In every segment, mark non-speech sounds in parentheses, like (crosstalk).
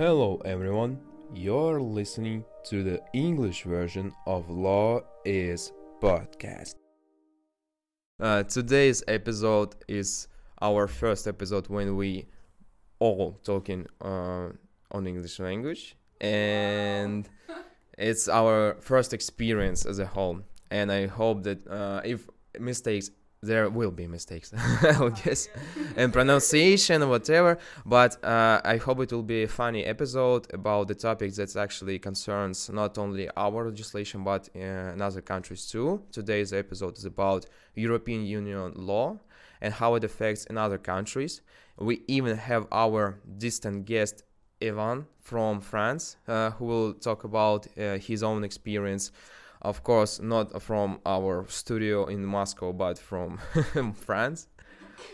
Hello everyone, you're listening to the English version of Law is Podcast. Uh, today's episode is our first episode when we all talking uh, on English language. And it's our first experience as a whole. And I hope that uh, if mistakes there will be mistakes (laughs) i guess and (laughs) pronunciation or whatever but uh, i hope it will be a funny episode about the topic that actually concerns not only our legislation but uh, in other countries too. Today's episode is about european union law and how it affects in other countries. We even have our distant guest Ivan from France, uh, who will talk about uh, his own experience of course not from our studio in Moscow but from (laughs) France.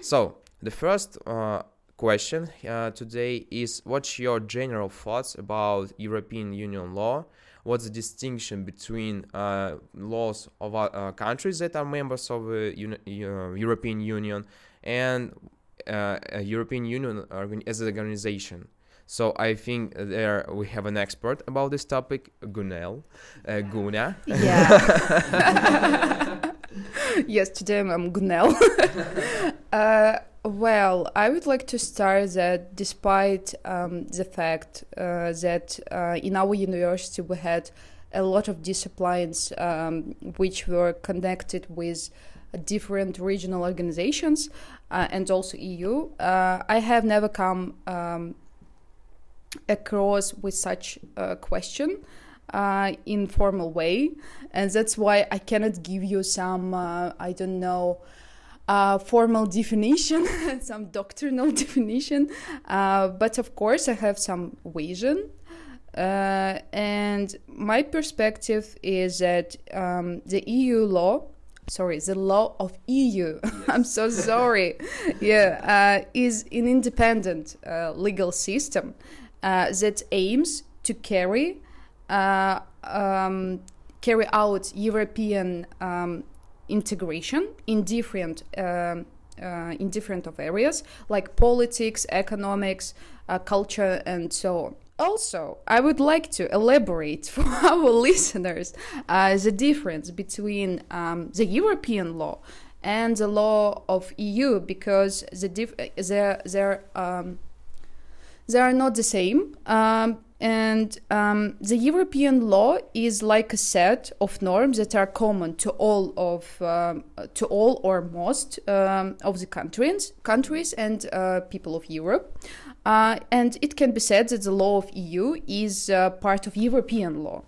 So the first uh, question uh, today is what's your general thoughts about European Union law? What's the distinction between uh, laws of uh, countries that are members of the uni- uh, European Union and uh, European Union as an organization? So I think there we have an expert about this topic, Gunel, uh, Guna. Yeah. (laughs) yes, today I'm Gunel. (laughs) uh, well, I would like to start that despite um, the fact uh, that uh, in our university we had a lot of disciplines um, which were connected with different regional organizations uh, and also EU, uh, I have never come um, across with such a question uh, in formal way. And that's why i cannot give you some uh, i don't know uh, formal definition (laughs) some doctrinal (laughs) definition. Uh, but of course i have some vision. Uh, and my perspective is that um, the eu law sorry the law of eu yes. (laughs) i'm so sorry. Yeah uh, is an independent legal system uh, that aims to carry uh, um, carry out European um, integration in different um, uh, in different of areas like politics, economics, uh, culture, and so on. Also, I would like to elaborate (laughs) for our listeners uh, the difference between um, the European law and the law of EU because the dif- they're, they're um, they are not the same. Um, and um, the European law is like a set of norms that are common to all of um, to all or most um, of the countries countries and uh, people of Europe. Uh, and it can be said that the law of EU is uh, part of European law.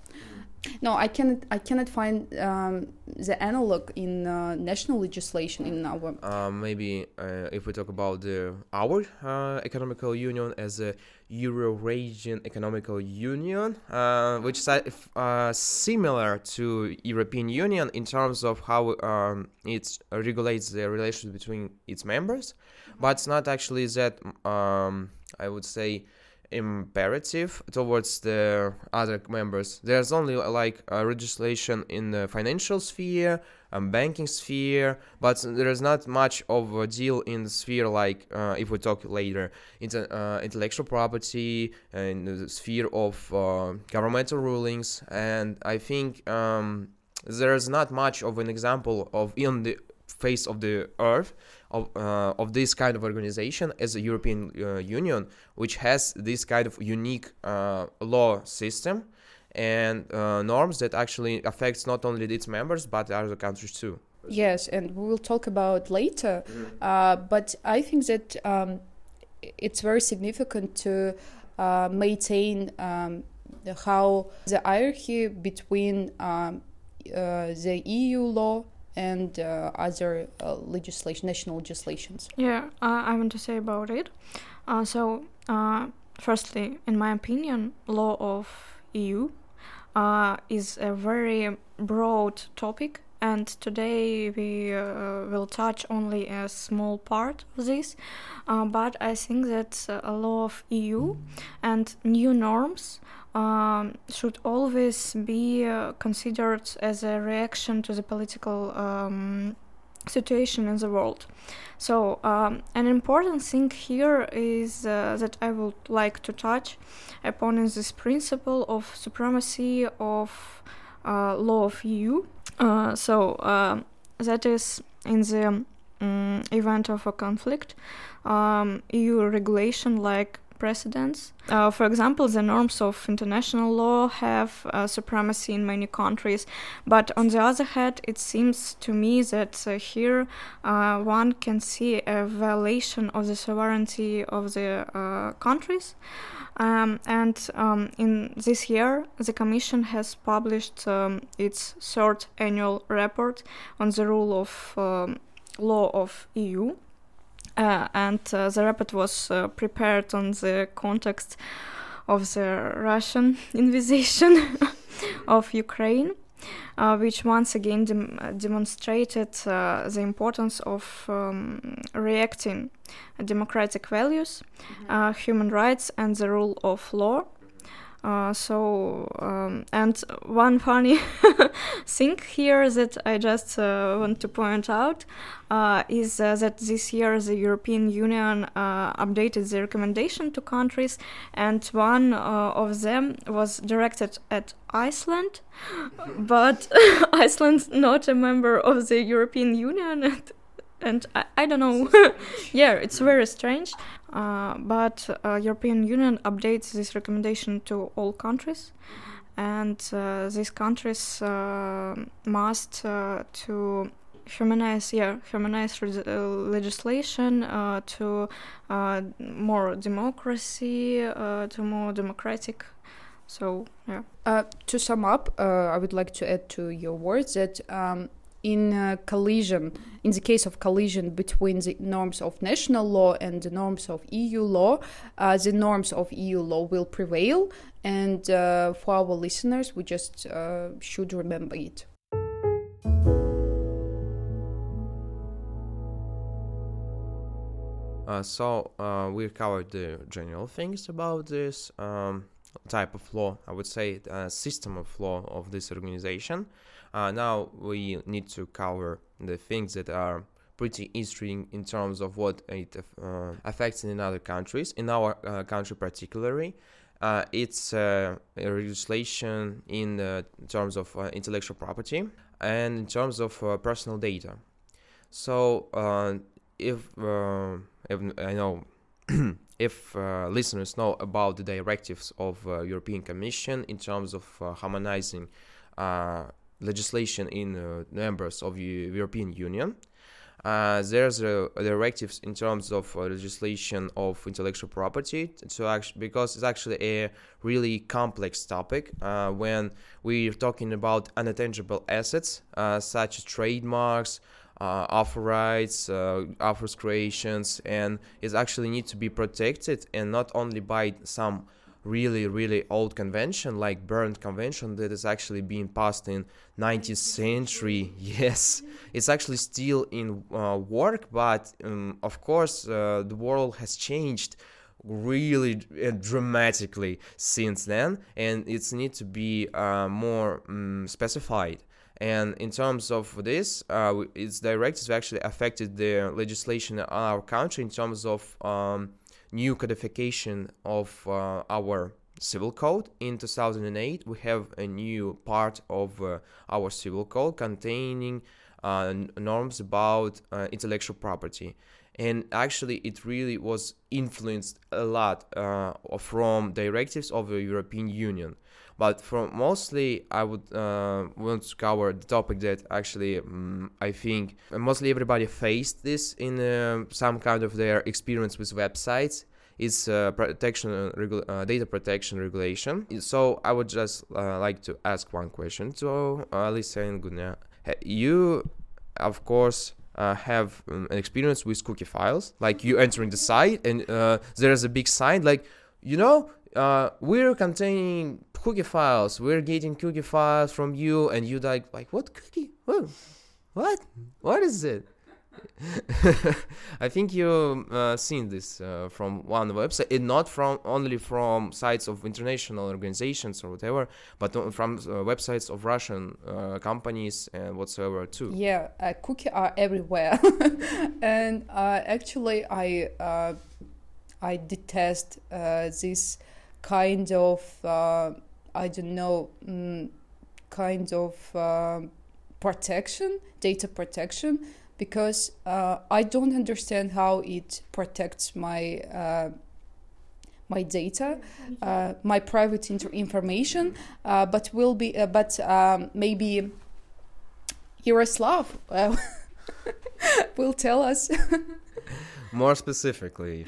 No, I cannot. I cannot find um, the analog in uh, national legislation in our. Uh, maybe uh, if we talk about the our uh, economical union as a Eurasian economical union, uh, which is uh, similar to European Union in terms of how um, it regulates the relations between its members, but it's not actually that. Um, I would say imperative towards the other members. There's only like a legislation in the financial sphere and banking sphere, but there is not much of a deal in the sphere like uh, if we talk later into uh, intellectual property and the sphere of uh, governmental rulings. And I think um, there is not much of an example of in the face of the earth of, uh, of this kind of organization as a European uh, Union, which has this kind of unique uh, law system and uh, norms that actually affects not only its members but other countries too. Yes, and we will talk about later. Mm-hmm. Uh, but I think that um, it's very significant to uh, maintain um, how the hierarchy between um, the EU law and uh, other uh, legislation, national legislations. Yeah, uh, I want to say about it. Uh, so, uh, firstly, in my opinion, law of EU is a very broad topic, and today we will touch only a small part of this. but I think that a law of EU and new norms um, should always be uh, considered as a reaction to the political um, situation in the world. So, um, an important thing here is uh, that I would like to touch upon is this principle of supremacy of uh, law of EU. Uh, so, uh, that is in the um, event of a conflict, um, EU regulation like precedents. Uh, for example, the norms of international law have uh, supremacy in many countries, but on the other hand, it seems to me that uh, here uh, one can see a violation of the sovereignty of the uh, countries. Um, and um, in this year, the Commission has published um, its third annual report on the rule of um, law of EU. Uh, and uh, the report was uh, prepared on the context of the Russian (laughs) invasion (laughs) of Ukraine, uh, which once again dem- demonstrated uh, the importance of um, reacting democratic values, mm-hmm. human rights, and the rule of law uh, so um, and one funny (laughs) thing here that I just uh, want to point out uh, is uh, that this year the European Union uh, updated the recommendation to countries, and one of them was directed at Iceland, (gasps) but (laughs) Iceland's not a member of the European Union. And, and I, don't know. (laughs) yeah, it's very strange. Uh, but uh, European Union updates this recommendation to all countries, and uh, these countries uh, must uh, to humanize yeah humanize legislation to more democracy to more democratic. So yeah. To sum up I would like to add to your words that um, in uh, collision, in the case of collision between the norms of national law and the norms of EU law, uh, the norms of EU law will prevail. And uh, for our listeners, we just should remember it. Uh, so uh, we covered the general things about this um, type of law. I would say system of law of this organization. Uh, now we need to cover the things that are pretty interesting in terms of what it uh, affects in other countries. In our uh, country, particularly, uh, it's uh, legislation in terms of uh, intellectual property and in terms of personal data. So, if if I know. (clears throat) if listeners know about the directives of European Commission in terms of harmonizing legislation in uh, members of European Union. Uh, there's uh, directives in terms of uh, legislation of intellectual property so actually because it's actually a really complex topic uh, when we're talking about unintangible assets uh, such as trademarks uh, author rights authors creations and it actually need to be protected and not only by some really really old convention like Berne convention that is actually being passed in 19th century. (laughs) Yes it's actually still in uh, work but um, of course uh, the world has changed really uh, dramatically since then and it's need to be uh, more um, specified and in terms of this uh, its directives actually affected the legislation in our country in terms of um, new codification of uh, our civil code. In 2008 we have a new part of uh, our civil code containing uh, norms about uh, intellectual property. And actually it really was influenced a lot uh, from directives of the european union but from mostly i would uh, want to cover the topic that actually um, i think mostly everybody faced this in uh, some kind of their experience with websites. Is uh, protection uh, regu- uh, data protection regulation. So i would just uh, like to ask one question to Alisa and Gunia you of course uh, have um, an experience with cookie files like you entering the site and uh, there's a big sign like you know uh, we're containing cookie files. We're getting cookie files from you and you like like what cookie what what? What is it? (laughs) I think you uh, seen this uh, from one website, and not from only from sites of international organizations or whatever, but from uh, websites of Russian uh, companies and whatsoever too. Yeah, uh, cookies are everywhere, (laughs) and uh, actually, I I detest this kind of I don't know mm, kind of protection, data protection because uh, I don't understand how it protects my uh, my data, uh, my private inter- information, uh, but will be uh, but um, maybe Yaroslav uh, (laughs) will tell us (laughs) more specifically.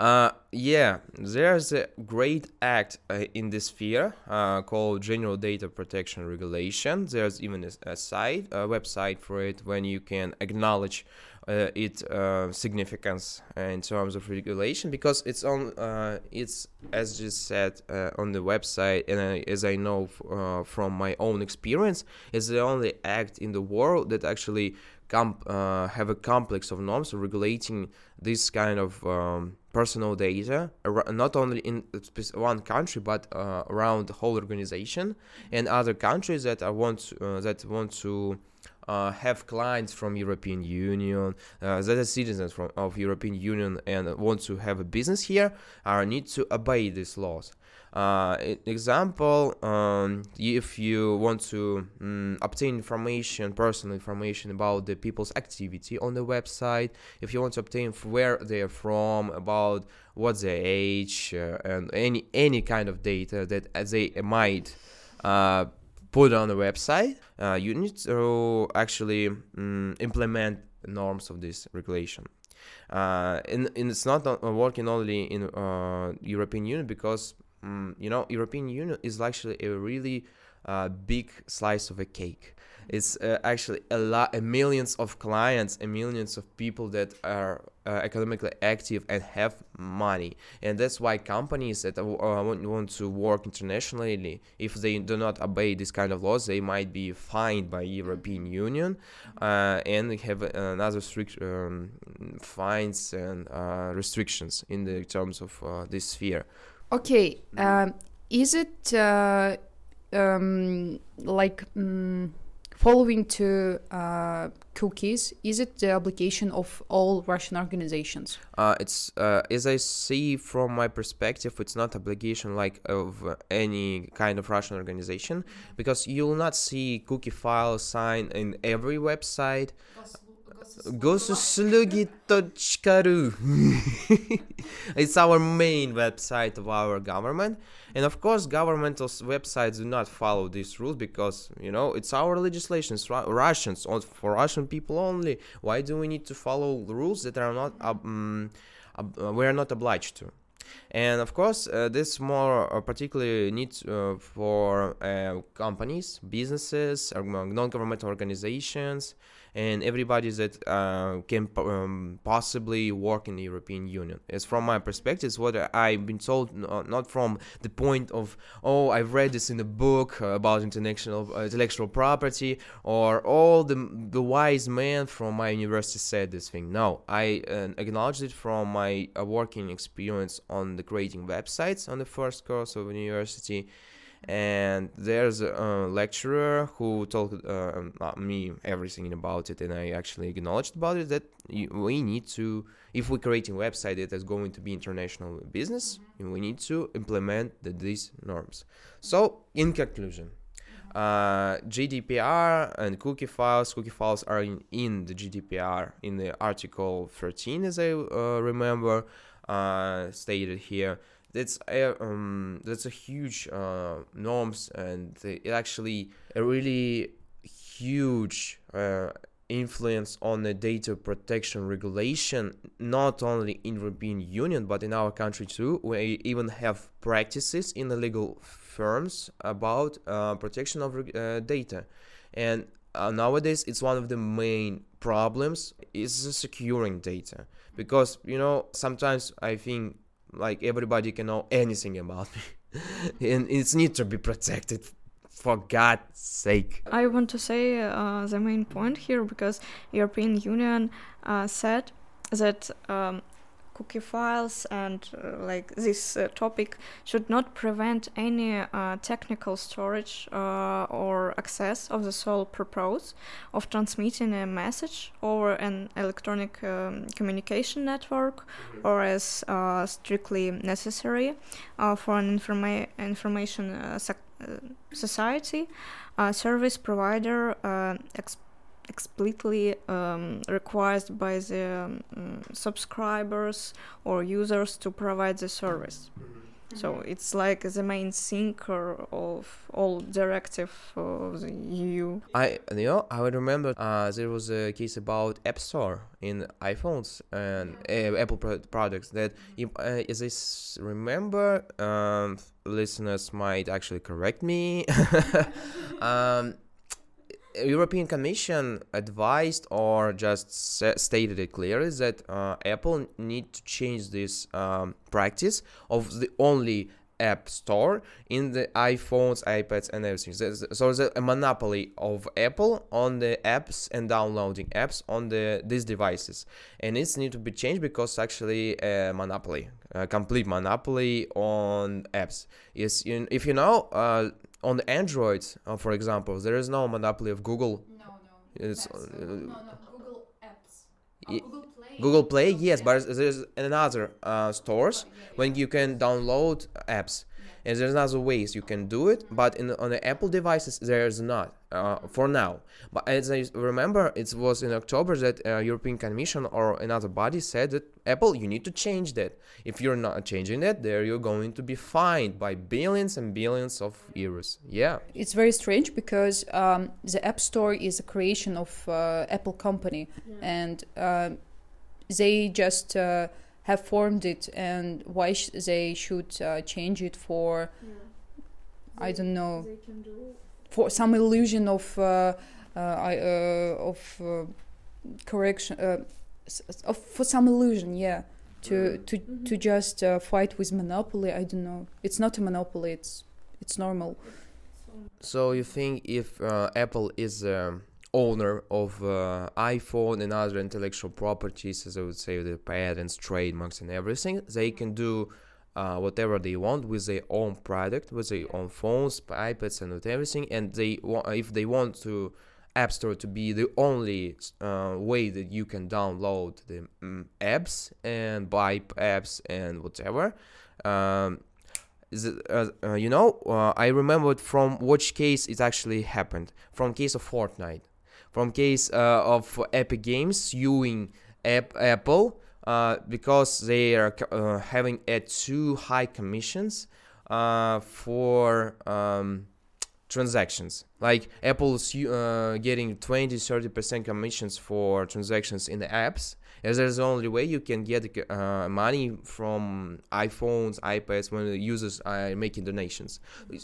Uh, yeah, there's a great act uh, in this sphere uh, called General Data Protection Regulation. There's even a, a site, a website for it, when you can acknowledge uh, its uh, significance in terms of regulation because it's on. Uh, it's as just said on the website, and as I know f- from my own experience, it's the only act in the world that actually have a complex of norms regulating this kind of um, personal data, not only in one country but uh, around the whole organization, and other countries that are want uh, that want to uh, have clients from European Union, uh, that are citizens from of European Union and want to have a business here, are need to obey these laws. Uh, example, um, if you want to um, obtain information, personal information about the people's activity on the website, if you want to obtain where they are from, about what's their age, uh, and any any kind of data that they might uh, put on the website, uh, you need to actually um, implement norms of this regulation. Uh, and, and, it's not working only in uh, European Union because Mm, you know, European Union is actually a really uh, big slice of a cake. It's uh, actually a lot, a millions of clients, and millions of people that are uh, economically active and have money, and that's why companies that uh, want, to work internationally, if they do not obey this kind of laws, they might be fined by European Union, uh, and have another strict um, fines and uh, restrictions in the terms of this sphere. Okay, um, is it uh, um, like um, following to uh, cookies? Is it the obligation of all Russian organizations? Uh, it's uh, as I see from my perspective, it's not obligation like of any kind of Russian organization because you will not see cookie file sign in every website. Gosuslugi.ru. (laughs) it's our main website of our government. And of course, governmental websites do not follow these rules because, you know, it's our legislation. It's Russians, for Russian people only. Why do we need to follow rules that are not, um, we are not obliged to? And of course, uh, this more uh, particularly needs uh, for uh, companies, businesses, non-governmental organizations, and everybody that uh, can um, possibly work in the European Union. As from my perspective, it's what I've been told, not from the point of, oh, I've read this in a book about international uh, intellectual property, or all the the wise man from my university said this thing. No, I uh, acknowledged it from my uh, working experience on the creating websites on the first course of university and there's a lecturer who told uh, me everything about it and i actually acknowledged about it that we need to if we're creating a website that is going to be international business we need to implement the, these norms so in conclusion uh, GDPR and cookie files. Cookie files are in, in the GDPR in the Article 13, as I uh, remember, uh, stated here that's a um, that's a huge uh, norms and it actually a really huge uh, influence on the data protection regulation not only in European Union but in our country too. We even have practices in the legal firms about uh, protection of uh, data. And uh, nowadays it's one of the main problems is securing data because you know sometimes I think like everybody can know anything about me (laughs) and it needs to be protected for God's sake. I want to say uh, the main point here because European Union uh, said that um, cookie files and uh, like this uh, topic should not prevent any uh, technical storage uh, or access of the sole purpose of transmitting a message over an electronic um, communication network or as uh, strictly necessary uh, for an informa- information uh, sec- uh, society uh, service provider uh, ex- explicitly um, required by the um, subscribers or users to provide the service. So it's like the main thinker of all directive of the EU. I you know I would remember uh, there was a case about App Store in iPhones and uh, Apple pro- products that if uh, as I s- remember um, listeners might actually correct me. (laughs) (laughs) Um, European Commission advised or just stated it clearly that uh, Apple need to change this um, practice of the only app store in the iPhones, iPads, and everything. So there's a monopoly of Apple on the apps and downloading apps on the these devices, and it's need to be changed because actually a monopoly, a complete monopoly on apps. Is in, if you know. Uh, on Android, uh, for example, there is no monopoly of Google. No, no. It's uh, no, no, Google Apps. Oh, Google Play. Google Play, yes, but there's another uh, stores when you can download apps, and there's other ways you can do it. But in on the Apple devices, there's not uh, for now. But as I remember, it was in October that uh, European Commission or another body said that Apple, you need to change that. If you're not changing that, there you're going to be fined by billions and billions of euros. Yeah. It's very strange because um, the App Store is a creation of uh, Apple company, and um they just uh, have formed it. And why sh- they should uh, change it for? I don't know. For some illusion of uh, uh, I, uh, of uh, correction, uh, s- s- of, for some illusion, yeah. To to to just uh, fight with monopoly. I don't know. It's not a monopoly. It's it's normal. So you think if uh, Apple is um, owner of uh, iPhone and other intellectual properties, as I would say, the patents, trademarks, and everything, they can do uh, whatever they want with their own product, with their own phones, iPads, and with everything. And they if they want to App Store to be the only uh, way that you can download the mm, apps and buy apps and whatever. Um, uh, uh, you know, uh, I remembered from which case it actually happened. From case of Fortnite, from case uh, of Epic Games suing App- Apple uh, because they are uh, having uh, too high commissions for um, transactions. Like Apple's uh, getting 20 30% commissions for transactions in the apps. As there's the only way you can get uh, money from iPhones, iPads when users are making donations.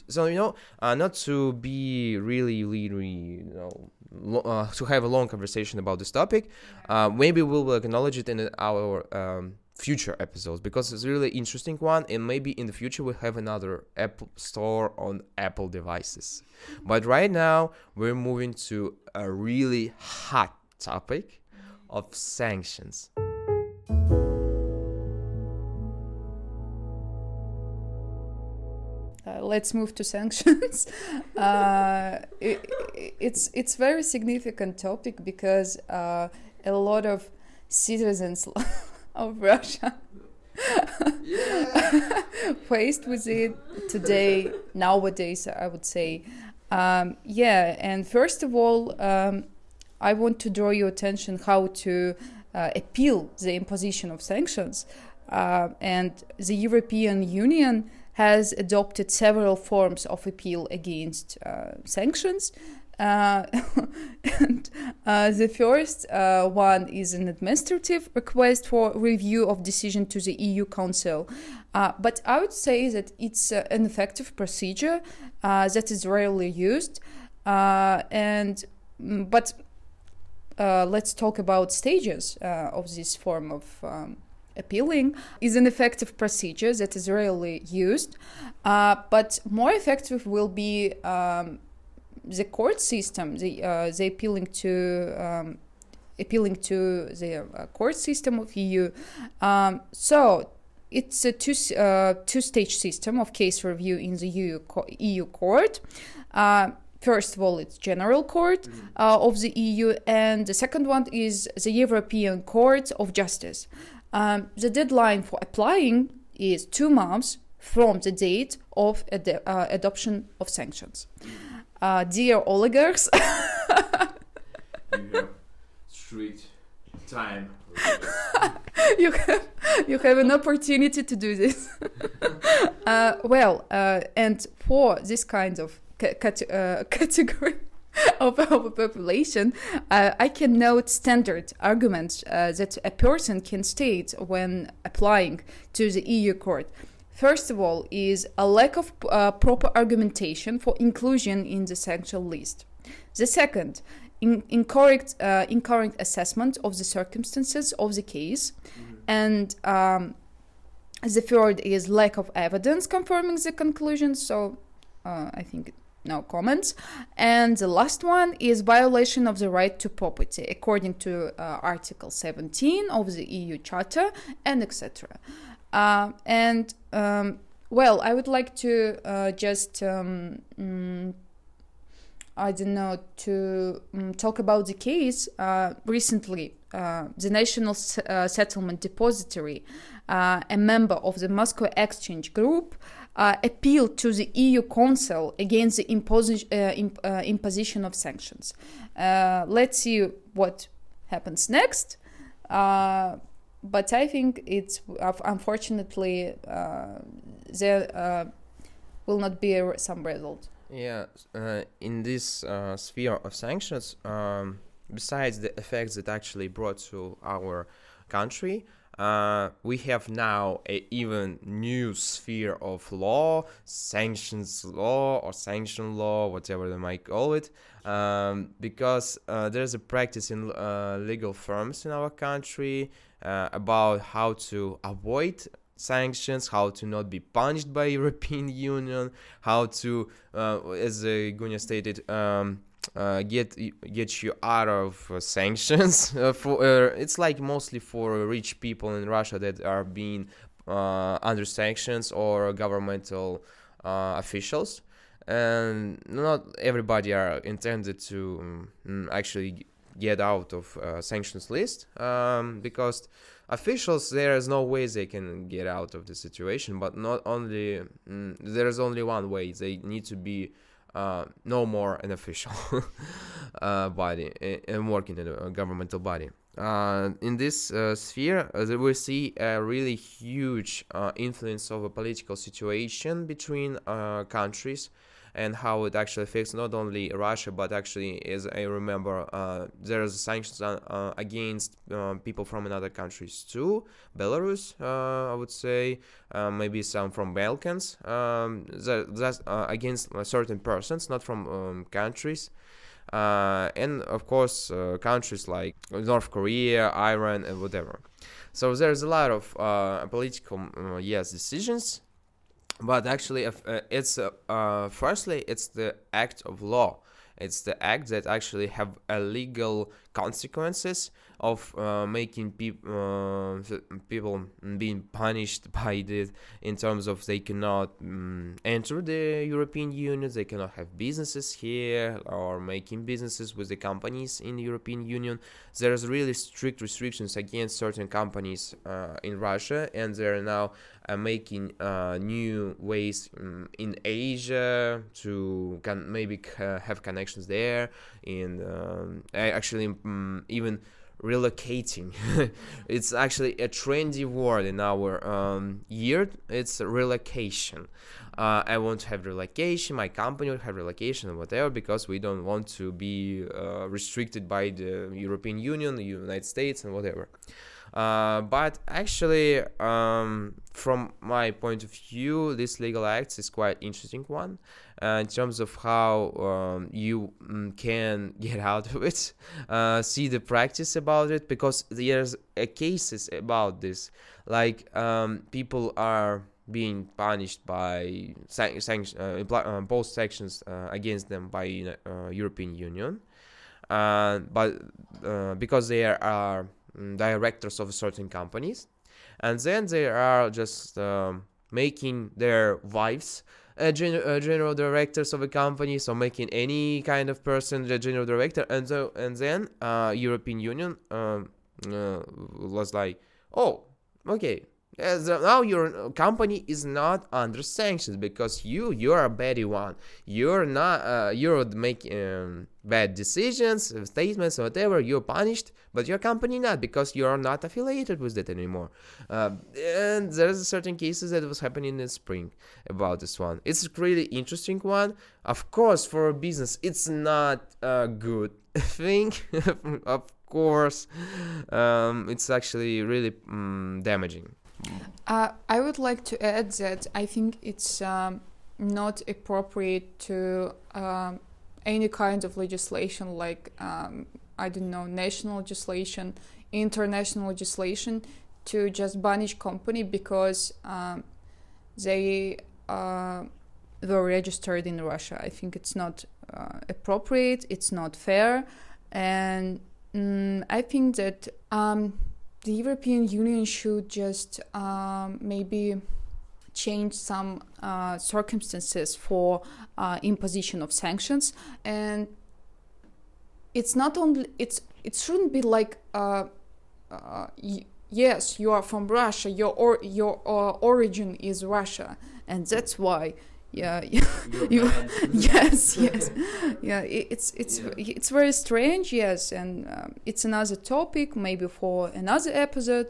So you know, uh, not to be really, really, you know, lo- uh, to have a long conversation about this topic. Uh, maybe we will acknowledge it in our um, future episodes because it's really interesting one, and maybe in the future we'll have another Apple Store on Apple devices. But right now we're moving to a really hot topic of sanctions. Uh, let's move to sanctions. (laughs) uh, it, it's it's very significant topic because uh, a lot of citizens of Russia faced with it today nowadays. I would say, um, yeah. And first of all, um, I want to draw your attention how to uh, appeal the imposition of sanctions, uh, and the European Union has adopted several forms of appeal against uh, sanctions. Uh, (laughs) and uh, the first uh, one is an administrative request for review of decision to the EU Council. Uh, but I would say that it's an effective procedure that is rarely used. And but let's talk about stages of this form of um, appealing is an effective procedure that is rarely used, but more effective will be um, the court system, the uh, they appealing to um, appealing to the uh, court system of EU. Um, so it's a two uh, two stage system of case review in the EU co- EU court. Uh, first of all, it's General Court uh, of the EU, and the second one is the European Court of Justice. Um, the deadline for applying is two months from the date of ad- uh, adoption of sanctions. Uh, dear oligarchs, (laughs) you have strict time. you have you have an opportunity to do this. (laughs) uh, well, uh, and for this kind of ca- cate- uh, (laughs) category of our population, uh, I can note standard arguments uh, that a person can state when applying to the EU court. First of all, is a lack of uh, proper argumentation for inclusion in the sanction list. The second, in, incorrect, uh, incorrect assessment of the circumstances of the case. And um, the third is lack of evidence confirming the conclusion. So uh, I think no comments. And the last one is violation of the right to property according to uh, Article 17 of the EU Charter and etc. Uh, and um, well, I would like to uh, just um, mm, I don't know to um, talk about the case. Uh, recently, uh, the National S- uh, Settlement Depository, uh, a member of the Moscow Exchange Group, appealed to the EU Council against the imp- imposition of sanctions. Let's see what happens next. But I think it's uh, unfortunately uh, there uh, will not be some result. Yeah, uh, in this uh, sphere of sanctions, um, besides the effects that actually brought to our country, uh, we have now a even new sphere of law, sanctions law or sanction law, whatever they might call it, um, because uh, there's a practice in uh, legal firms in our country uh, about how to avoid sanctions, how to not be punished by (laughs) European Union, how to, uh, as Gunya stated, um, uh, get get you out of uh, sanctions. (laughs) For it's like mostly for rich people in Russia that are being under sanctions or governmental officials, and not everybody are intended to um, actually get out of uh, sanctions list um, because officials there is no way they can get out of the situation but not only mm, there is only one way. They need to be uh, no more an official (laughs) uh, body and working in a governmental body. Uh, in this uh, sphere uh, we see a really huge influence of a political situation between countries and how it actually affects not only Russia but actually, as I remember, uh, there's sanctions uh, uh, against uh, people from another countries too. Belarus, uh, I would say, uh, maybe some from Balkans. Um, that, that's against certain persons, not from um, countries. Uh, and of course, uh, countries like North Korea, Iran, and whatever. So there's a lot of uh, political, yes, decisions but actually uh, it's uh, uh, firstly it's the act of law. It's the act that actually have a legal consequences of uh, making peop- uh, people being punished (laughs) by this in terms of they cannot mm enter the European Union, they cannot have businesses here or making businesses with the companies in the European Union. There's really strict restrictions against certain companies uh, in Russia, and they're now making new ways um, in Asia to can maybe have connections there, and um, actually um, even relocating. (laughs) it's actually a trendy word in our um, year. It's relocation. Uh, I want to have relocation. My company will have relocation or whatever because we don't want to be uh, restricted by the European Union, the United States, and whatever. Uh, but actually, um, from my point of view, this legal act is quite interesting one uh, in terms of how um, you mm, can (laughs) get out of it, uh, see the practice about it, because there's uh, cases about this, like um, people are being punished by san- sanction, uh, impl- uh, both sanctions uh, against them by uh, European Union, uh, but uh, because they are mm, directors of certain companies, and then they are just um, making their wives uh, gen- uh, general directors of a company, so making any kind of person the general director, and so and then uh, European Union um, uh, was like, oh, okay, as now your company is not under sanctions because you you're a bad one. You're not uh, you're making um, bad decisions, statements, whatever. You're punished, but your company not because you're not affiliated with it anymore. Uh, and there's a certain cases that was happening in spring about this one. It's a really interesting one. Of course, for a business, it's not a good (laughs) thing. (laughs) of course, um, it's actually really um, damaging. Uh, I would like to add that I think it's um, not appropriate to um, any kind of legislation like um, I don't know national legislation, international legislation to just banish company because um, they uh, were registered in Russia. I think it's not uh, appropriate. It's not fair, and mm, I think that um, the European Union should just um, maybe change some uh, circumstances for uh, imposition of sanctions. And it's not only it's it shouldn't be like uh, uh yes you are from russia your or your uh, origin is russia and that's why yeah (laughs) you, (laughs) yes yes (laughs) yeah it, it's it's Yeah. it's very strange yes and um, it's another topic maybe for another episode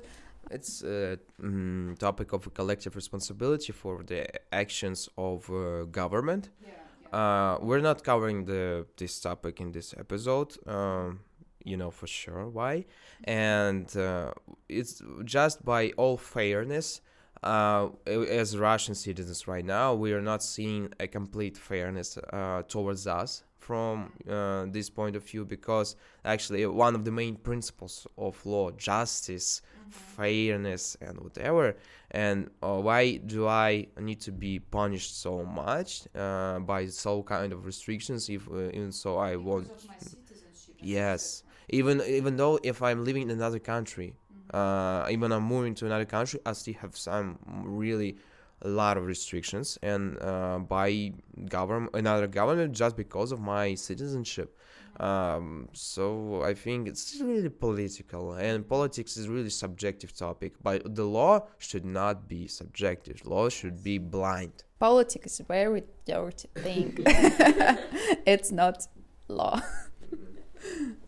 It's a mm, topic of collective responsibility for the actions of uh, government. Uh, we're not covering the this topic in this episode. Um, you know for sure why, and uh, it's just by all fairness. Uh, as Russian citizens right now, we are not seeing a complete fairness uh, towards us from uh, this point of view because actually one of the main principles of law, justice, fairness, and whatever. And uh, why do I need to be punished so much uh, by so kind of restrictions? If uh, even so, I want. Yes, even even though if I'm living in another country, uh, even I'm moving to another country, I still have some really a lot of restrictions and uh, by government another government just because of my citizenship. Um, so I think it's really political and politics is really subjective topic. But the law should not be subjective. Law should be blind. politics is a very dirty thing (laughs) (laughs) it's not law (laughs)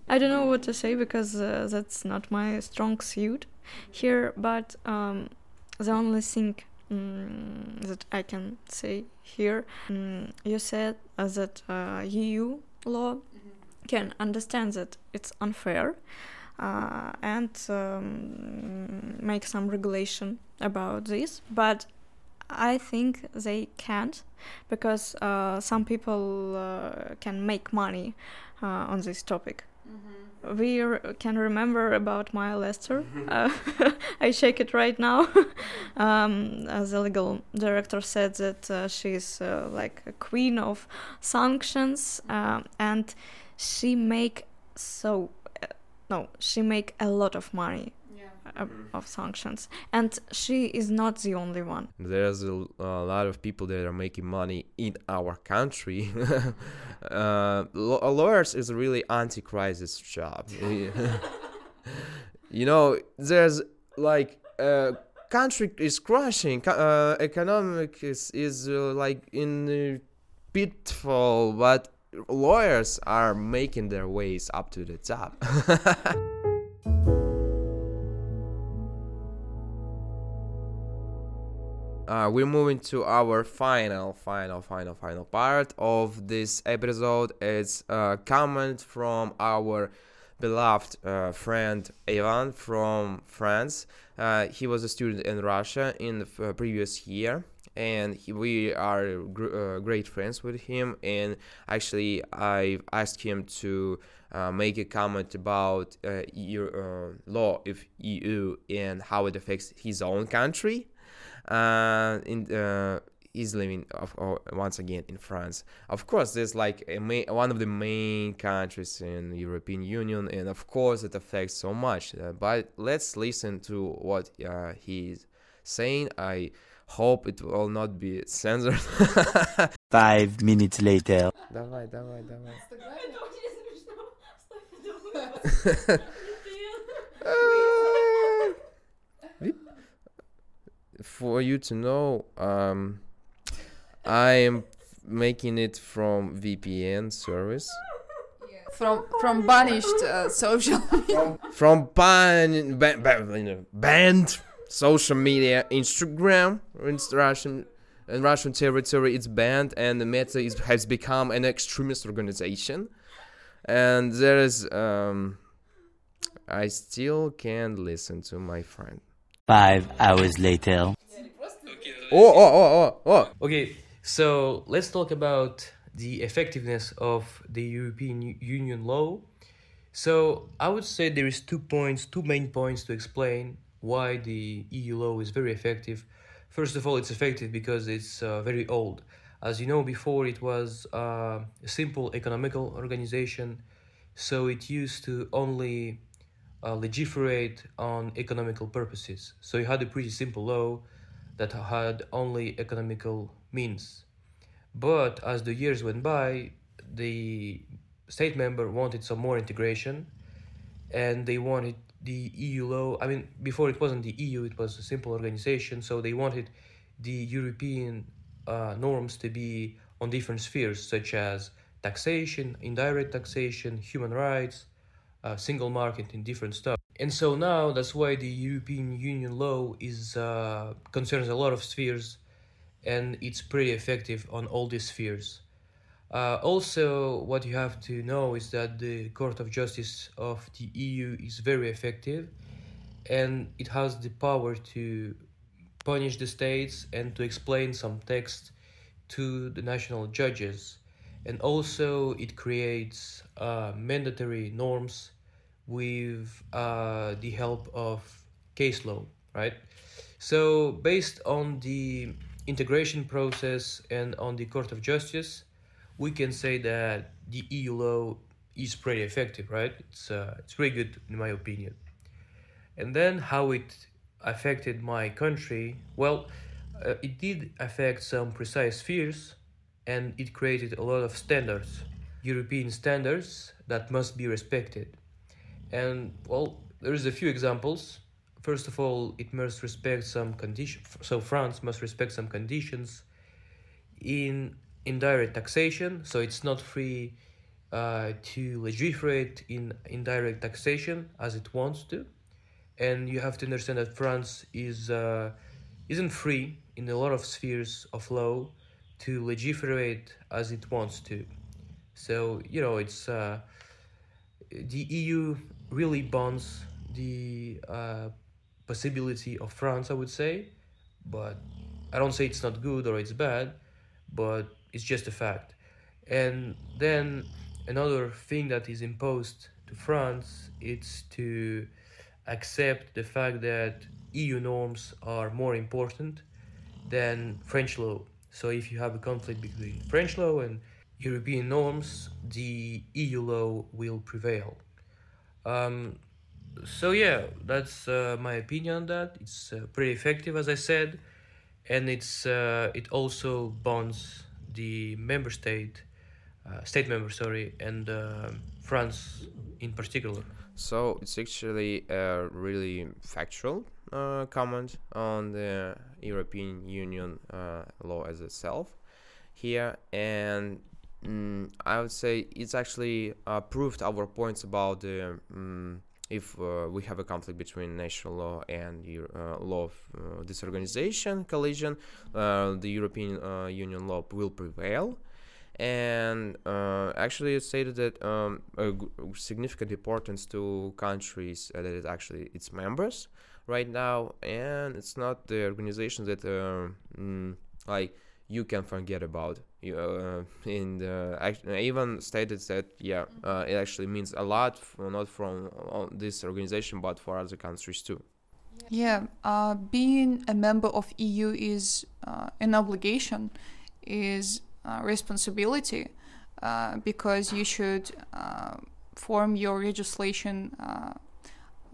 I don't know what to say because uh, that's not my strong suit here, but um, the only thing mm, that I can say here, mm, you said uh, that uh, EU law can understand that it's unfair uh, and um, make some regulation about this, but I think they can't because uh, some people uh, can make money uh, on this topic. We can remember about Maya Lester. Uh, (laughs) I shake it right now. (laughs) um, as the legal director said that uh, she's uh, like a queen of sanctions, um, and she make so uh, no, she make a lot of money uh, of sanctions, and she is not the only one. There's a, a lot of people that are making money in our country. (laughs) uh, law- lawyers is a really anti-crisis job. (laughs) (laughs) you know, there's like uh, country is crashing. Uh, economic is is uh, like in uh, pitfall, but lawyers are making their ways up to the top. Uh, we're moving to our final, final, final, final part of this episode. It's a comment from our beloved uh, friend Ivan from France. Uh, he was a student in Russia in the uh, previous year, and he, we are gr- uh, great friends with him. And actually, I asked him to uh, make a comment about uh, EU, uh, law of EU and how it affects his own country uh, in uh, he's living of, oh, once again in France. Of course, there's like a ma- one of the main countries in the European Union, and of course it affects so much. Uh, but let's listen to what uh, he's saying. I hope it will not be censored. (laughs) Five minutes later. давай, давай, давай. (laughs) (laughs) For you to know, um, I am making it from VPN service. From from banished uh, social. (laughs) from ban, ban, ban, you know, banned social media, Instagram, in Russian, in Russian territory, it's banned, and the Meta is, has become an extremist organization. And there is, um, I still can't listen to my friend. Five hours later. Oh, oh, oh, oh, oh. Okay, so let's talk about the effectiveness of the European Union law. So I would say there is two points, two main points to explain why the EU law is very effective. First of all, it's effective because it's uh, very old. As you know, before it was uh, a simple economical organization, so it used to only uh, legiferate on economical purposes. So you had a pretty simple law that had only economical means. But as the years went by, the state member wanted some more integration and they wanted the EU law. I mean, before it wasn't the EU, it was a simple organization, so they wanted the European uh, norms to be on different spheres, such as taxation, indirect taxation, human rights, uh, single market, and different stuff. And so now that's why the European Union law is uh, concerns a lot of spheres, and it's pretty effective on all these spheres. Uh, also, what you have to know is that the Court of Justice of the EU is very effective and it has the power to punish the states and to explain some text to the national judges. And also, it creates uh, mandatory norms with uh, the help of case law, right? So, based on the integration process and on the Court of Justice, we can say that the EU law is pretty effective, right? It's uh, it's pretty good in my opinion. And then how it affected my country? Well, uh, it did affect some precise spheres, and it created a lot of standards, European standards that must be respected. And well, there's a few examples. First of all, it must respect some conditions. So France must respect some conditions in indirect taxation, so it's not free uh, to legislate in indirect taxation as it wants to, and you have to understand that France is uh, isn't free in a lot of spheres of law to legislate as it wants to. So you know it's uh, the EU really bonds the uh, possibility of France, I would say, but I don't say it's not good or it's bad, but it's just a fact. And then another thing that is imposed to France it's to accept the fact that EU norms are more important than French law. So if you have a conflict between French law and European norms, the EU law will prevail. Um, so yeah, that's uh, my opinion on that. It's uh, pretty effective, as I said, and it's uh, it also bonds the member state, uh, state member, sorry, and uh, France in particular. So it's actually a really factual uh, comment on the European Union law as itself here, and mm, I would say it's actually uh, proved our points about. Mm, if uh, we have a conflict between national law and uh, law of uh, this organization collision, uh, the European uh, Union law will prevail. And uh, actually, it stated that um, significant importance to countries that is actually its members right now, and it's not the organization that mm, like you can forget about. You, uh, and uh, act- even stated that yeah, uh, it actually means a lot, f- not from uh, this organization, but for other countries too. Yeah, uh, being a member of EU is uh, an obligation, is a responsibility, uh, because you should uh, form your legislation uh,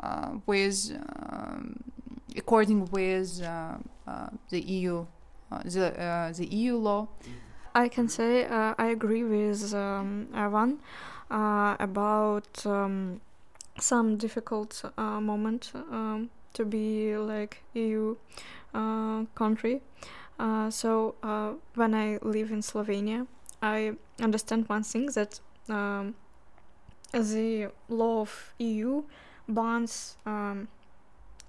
uh, with um, according with uh, uh, the EU, uh, the uh, the EU law. I can say uh, I agree with um, Evan uh, about um, some difficult uh, moment um, to be like EU uh, country. Uh, so uh, when I live in Slovenia, I understand one thing that um, the law of EU bans um,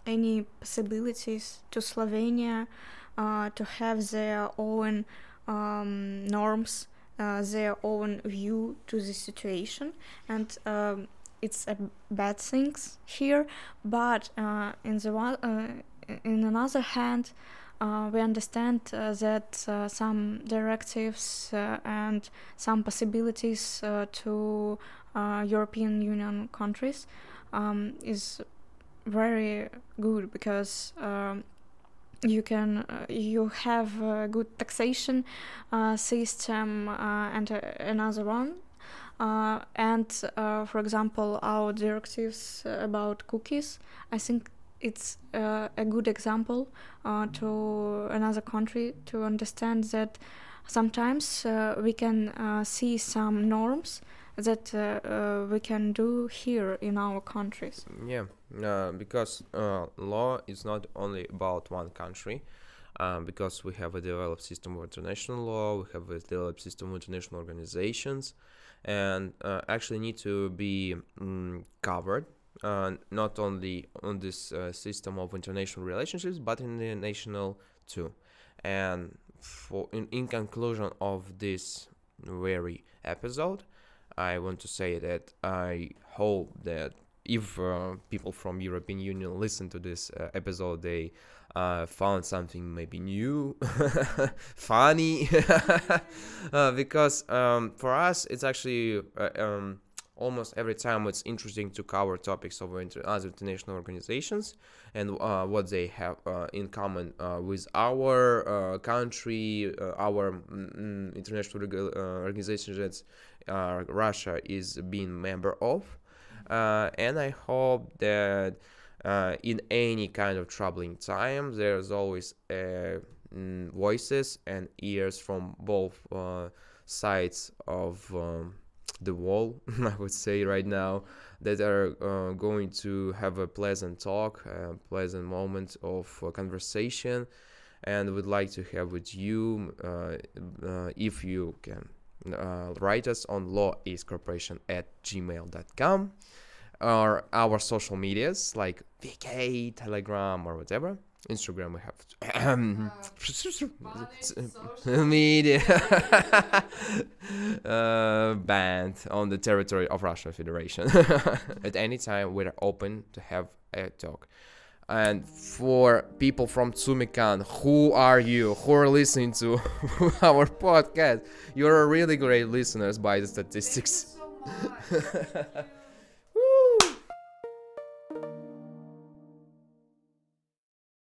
any possibilities to Slovenia to have their own um, norms, uh, their own view to the situation, and um, it's a bad things here. But uh, in the one, uh, in another hand, uh, we understand uh, that uh, some directives and some possibilities to European Union countries um, is very good because um, you can uh, you have a good taxation uh, system uh, and uh, another one. Uh, and uh, for example our directives about cookies i think it's a good example to another country to understand that sometimes we can see some norms that uh, uh, we can do here in our countries Yeah, uh, because law is not only about one country. Um, because we have a developed system of international law, we have a developed system of international organizations, and uh, actually need to be mm, covered uh, not only on this uh, system of international relationships, but in the national too. And for in, in conclusion of this very episode, I want to say that I hope that if uh, people from European Union listen to this uh, episode, they uh, found something maybe new, (laughs) funny, (laughs) uh, because um, for us it's actually uh, um, almost every time it's interesting to cover topics of inter- other international organizations and uh, what they have uh, in common uh, with our uh, country, uh, our mm, mm, international reg- uh, organizations that Russia is being member of. And I hope that in any kind of troubling time, there's always mm, voices and ears from both sides of um, the wall, (laughs) I would say right now, that are uh, going to have a pleasant talk, a pleasant moment of uh, conversation, and would like to have with you uh, uh, if you can uh, write us on lawiscorporation at gmail.com or our social medias like VK, Telegram, or whatever. Instagram we have (laughs) media (laughs) uh, banned on the territory of Russian Federation. (laughs) At any time, we're open to have a talk. And for people from Tsumikan, who are you? Who are listening to our podcast? You're a really great listeners by the statistics.